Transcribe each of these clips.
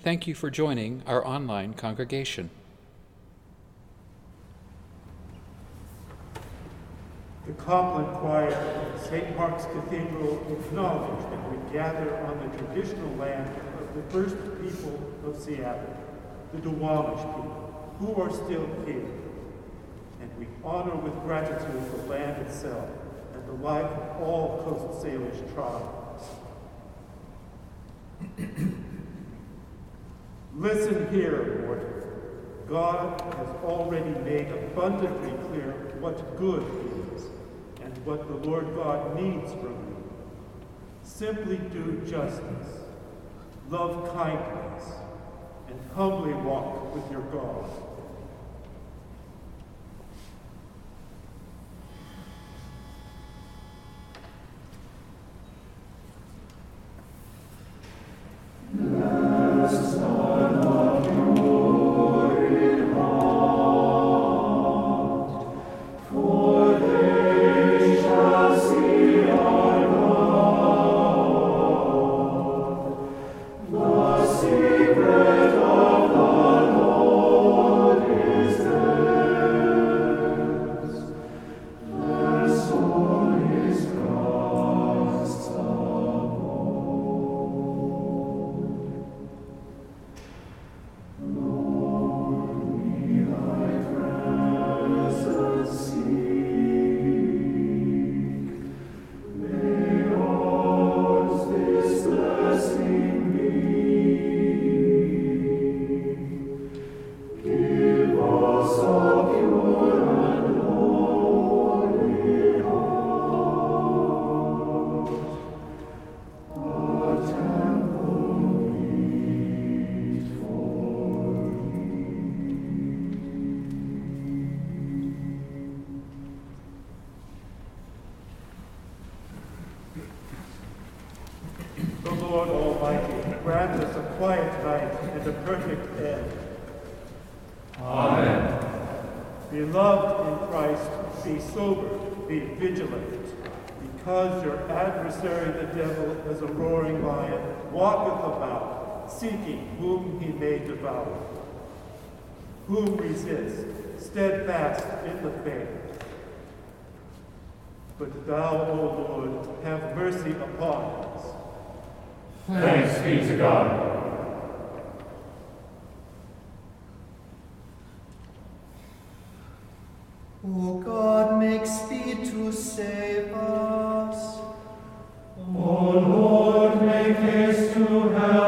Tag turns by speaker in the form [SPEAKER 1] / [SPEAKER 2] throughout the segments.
[SPEAKER 1] Thank you for joining our online congregation.
[SPEAKER 2] The Compline Choir of St. Mark's Cathedral acknowledge that we gather on the traditional land of the first people of Seattle, the Duwamish people, who are still here. And we honor with gratitude the land itself and the life of all Coast Salish tribes. Listen here, Lord. God has already made abundantly clear what good is and what the Lord God needs from you. Simply do justice, love kindness, and humbly walk with your God. Because your adversary the devil, as a roaring lion, walketh about, seeking whom he may devour. Whom resist, steadfast in the faith. But thou, O Lord, have mercy upon us.
[SPEAKER 3] Thanks be to God.
[SPEAKER 4] O God, make speed to save us.
[SPEAKER 3] O Lord, make haste to help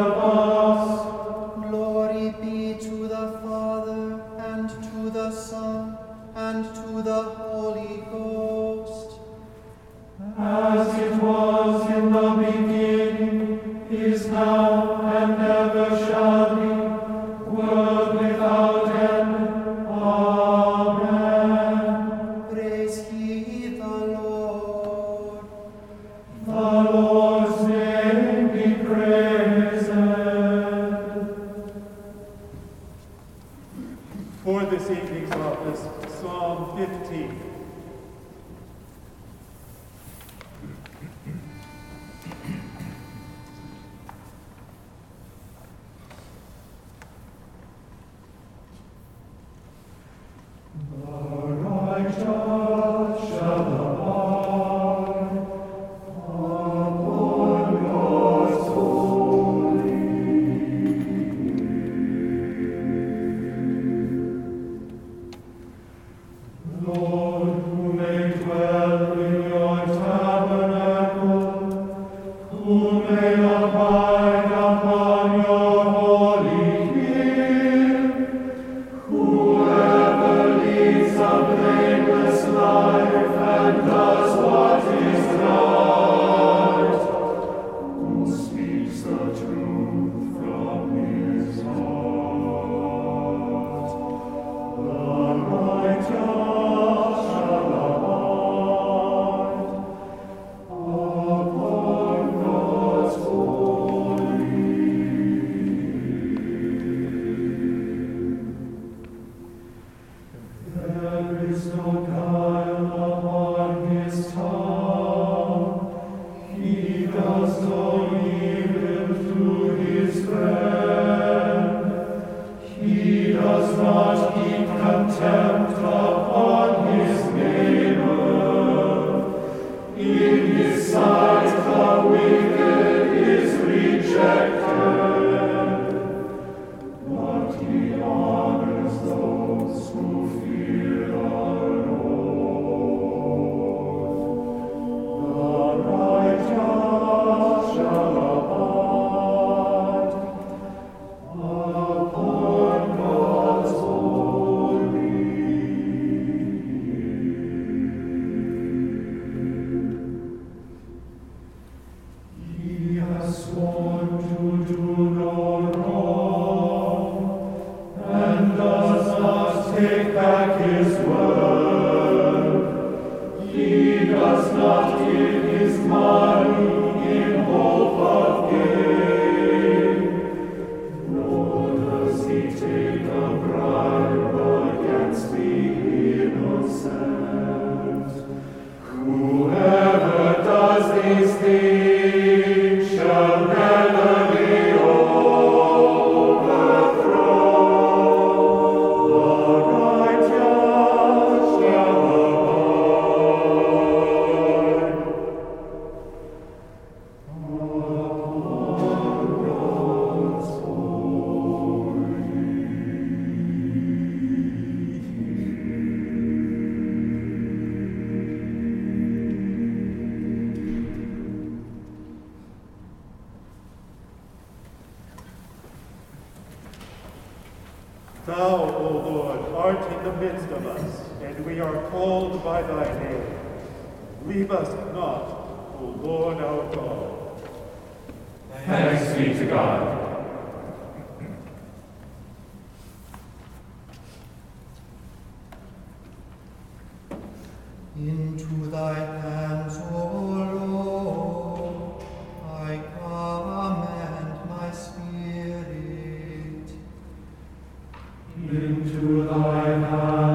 [SPEAKER 4] into thy
[SPEAKER 3] house.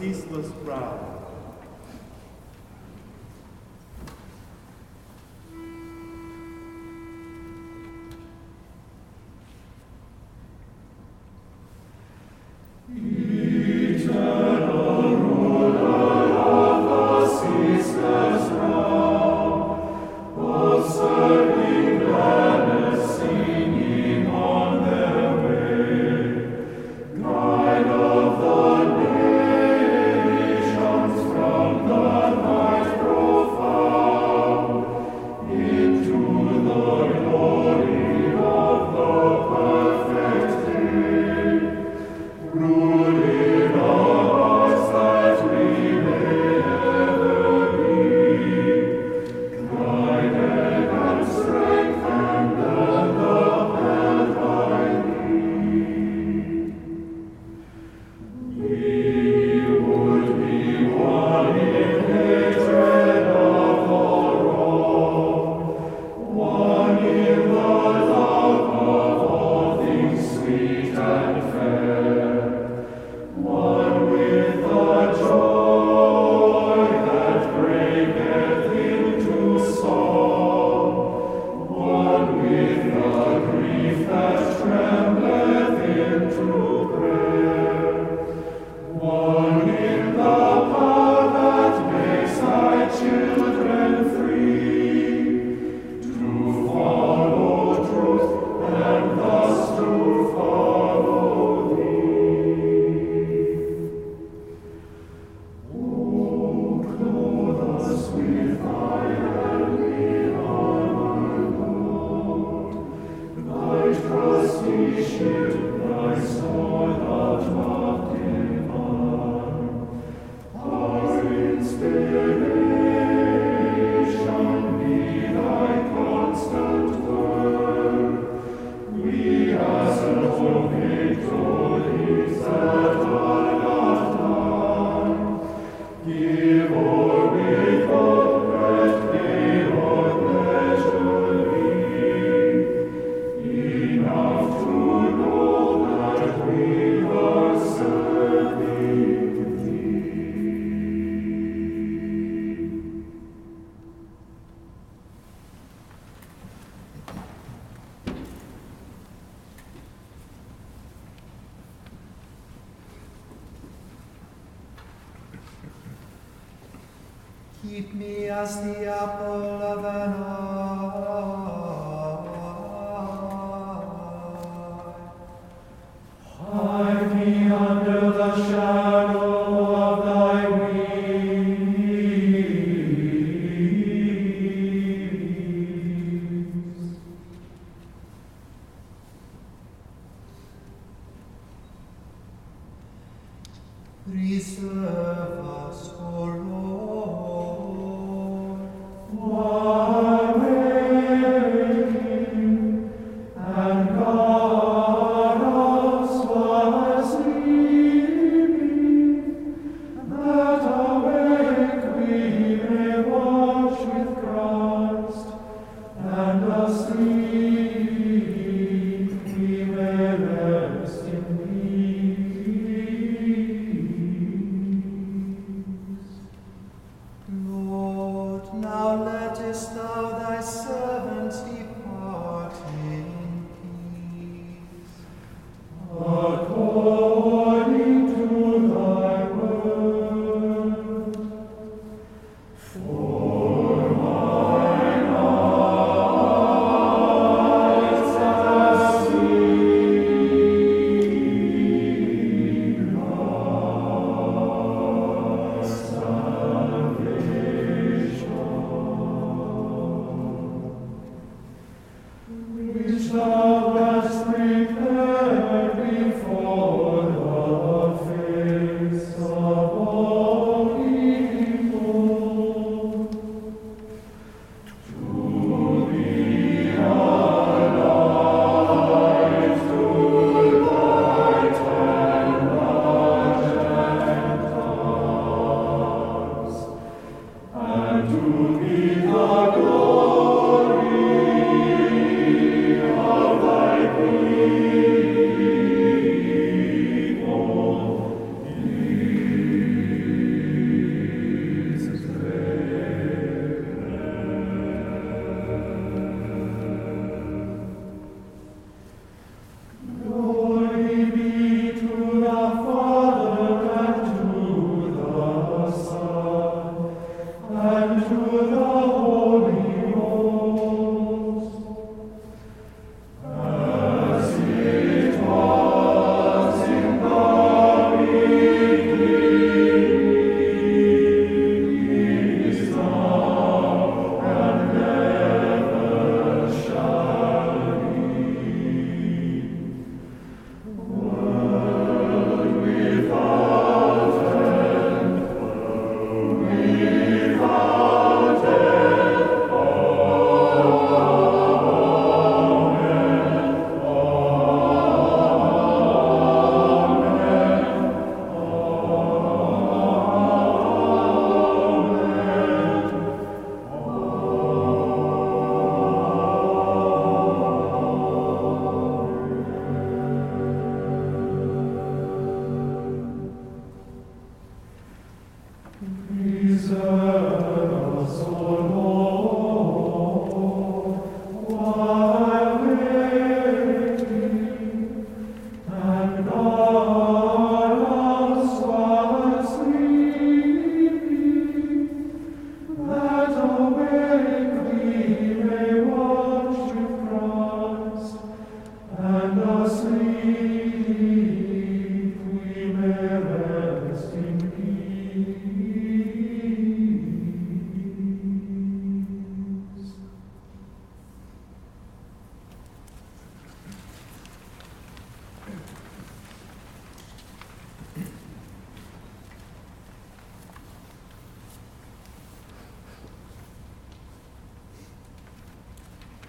[SPEAKER 3] ceaseless brow. wonder.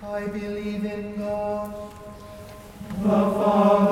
[SPEAKER 4] I believe in God,
[SPEAKER 3] The Father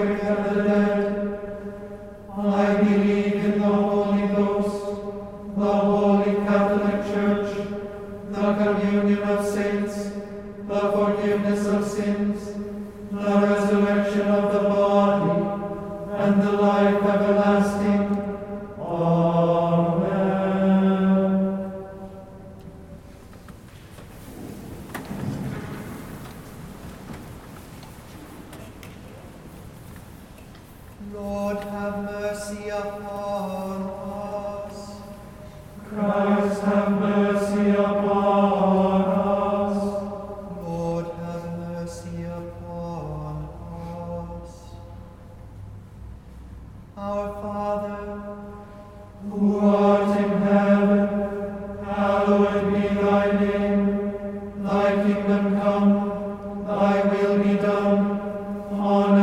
[SPEAKER 3] judge on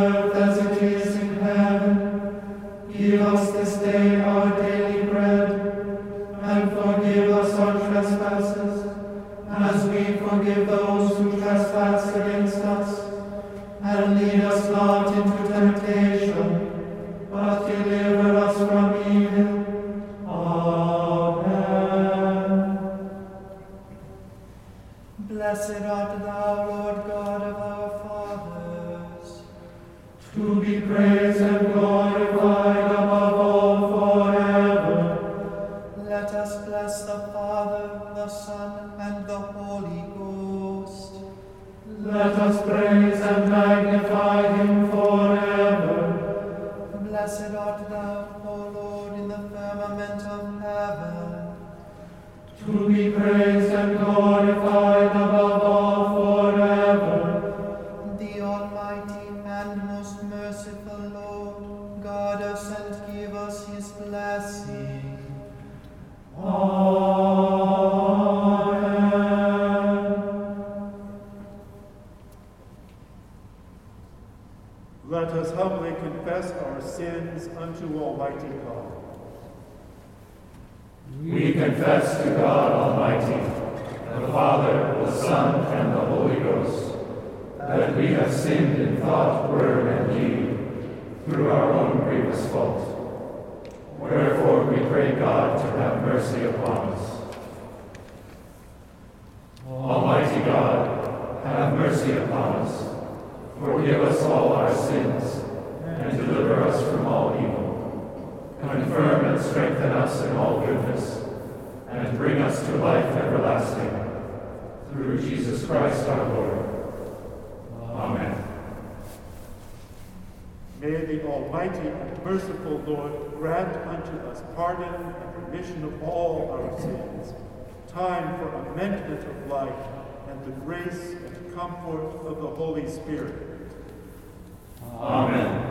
[SPEAKER 2] unto Almighty God.
[SPEAKER 1] We confess to God Almighty, the Father, the Son, and the Holy Ghost, that we have sinned in thought, word, and deed, through our own grievous fault. Wherefore we pray God to have mercy upon us. Almighty God, have mercy upon us. Forgive us all our sins, us from all evil. Confirm and strengthen us in all goodness, and bring us to life everlasting. Through Jesus Christ our Lord. Amen.
[SPEAKER 2] May the Almighty and merciful Lord grant unto us pardon and remission of all our sins, time for amendment of life, and the grace and comfort of the Holy Spirit.
[SPEAKER 1] Amen.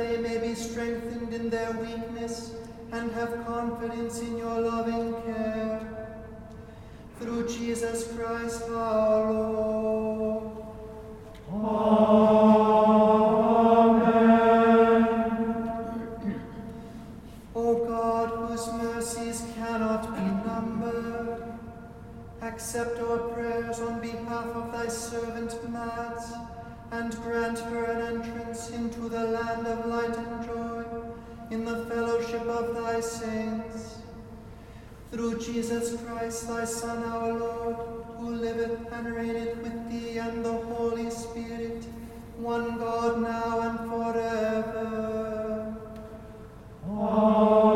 [SPEAKER 4] They may be strengthened in their weakness and have confidence in your loving care. Through Jesus Christ our Lord. O of thy saints. Through Jesus Christ, thy Son, our Lord, who liveth and reigneth with thee and the Holy Spirit, one God now and forever. Lighten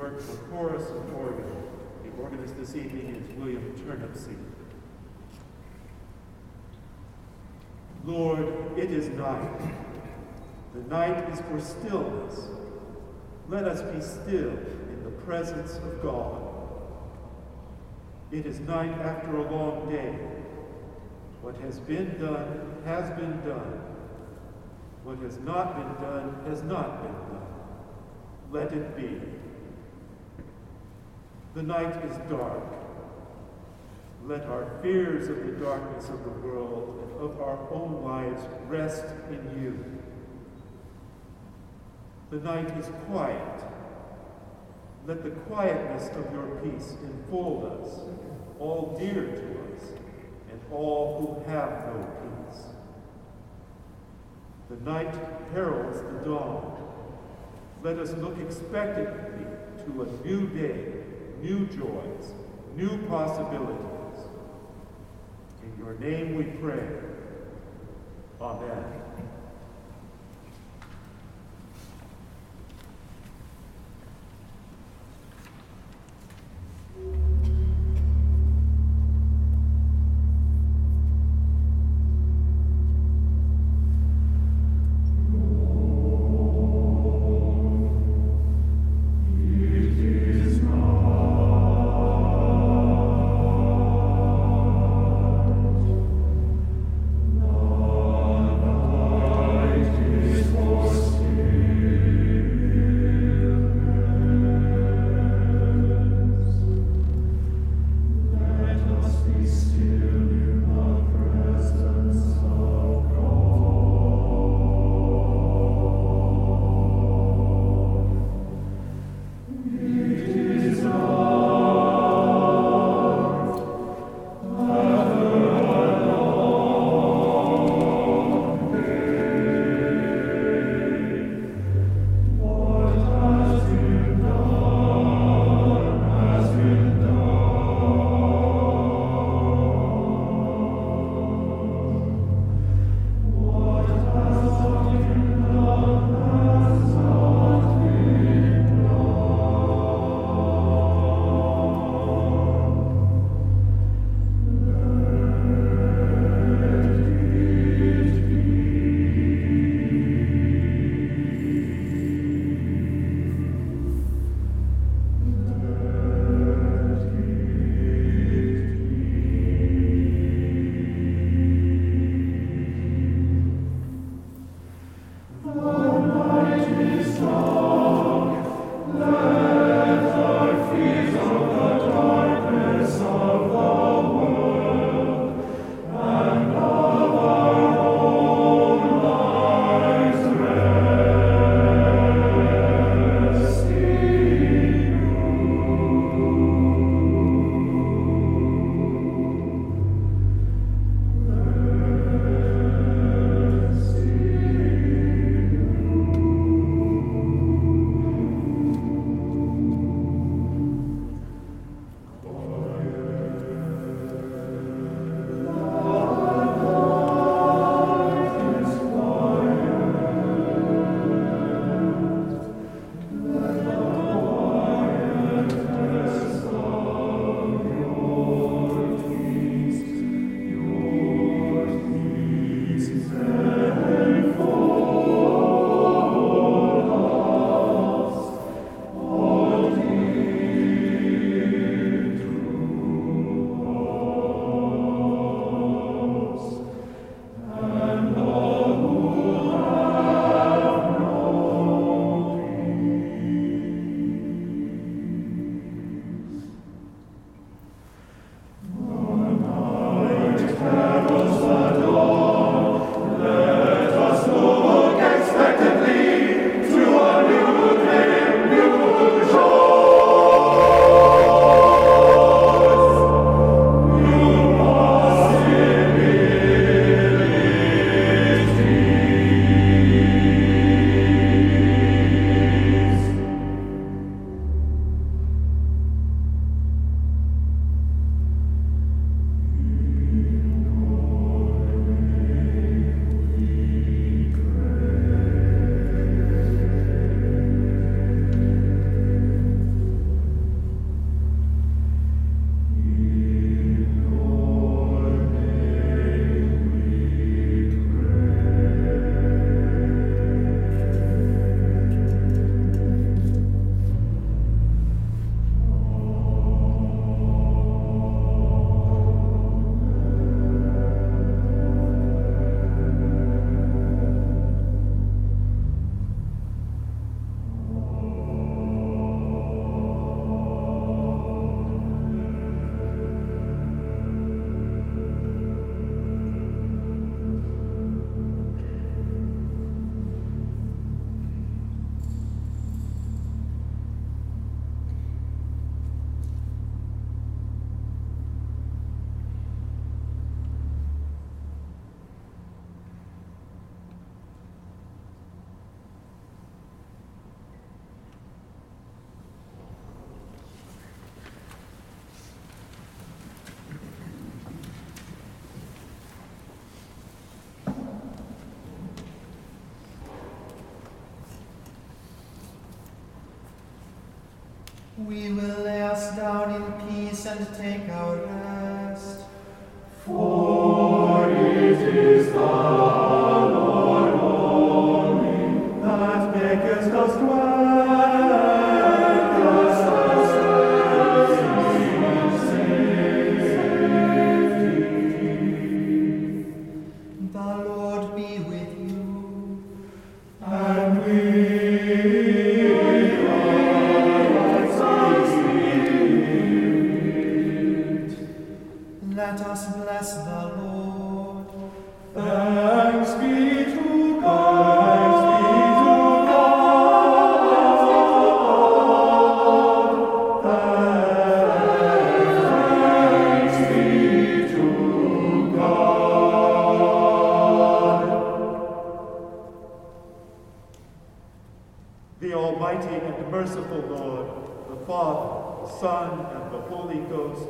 [SPEAKER 2] work for chorus and organ. The organist this evening is William Turnipseed. Lord, it is night. The night is for stillness. Let us be still in the presence of God. It is night after a long day. What has been done has been done. What has not been done has not been done. Let it be. The night is dark. Let our fears of the darkness of the world and of our own lives rest in you. The night is quiet. Let the quietness of your peace enfold us, all dear to us, and all who have no peace. The night heralds the dawn. Let us look expectantly to a new day, new joys, new possibilities. In your name we pray. Amen.
[SPEAKER 3] The
[SPEAKER 4] night is
[SPEAKER 3] dark. We
[SPEAKER 4] will us bless the Lord.
[SPEAKER 3] Thanks be to God. Thanks be to God. Thanks be to God. The Almighty and merciful Lord, the Father, the Son, and the Holy Ghost,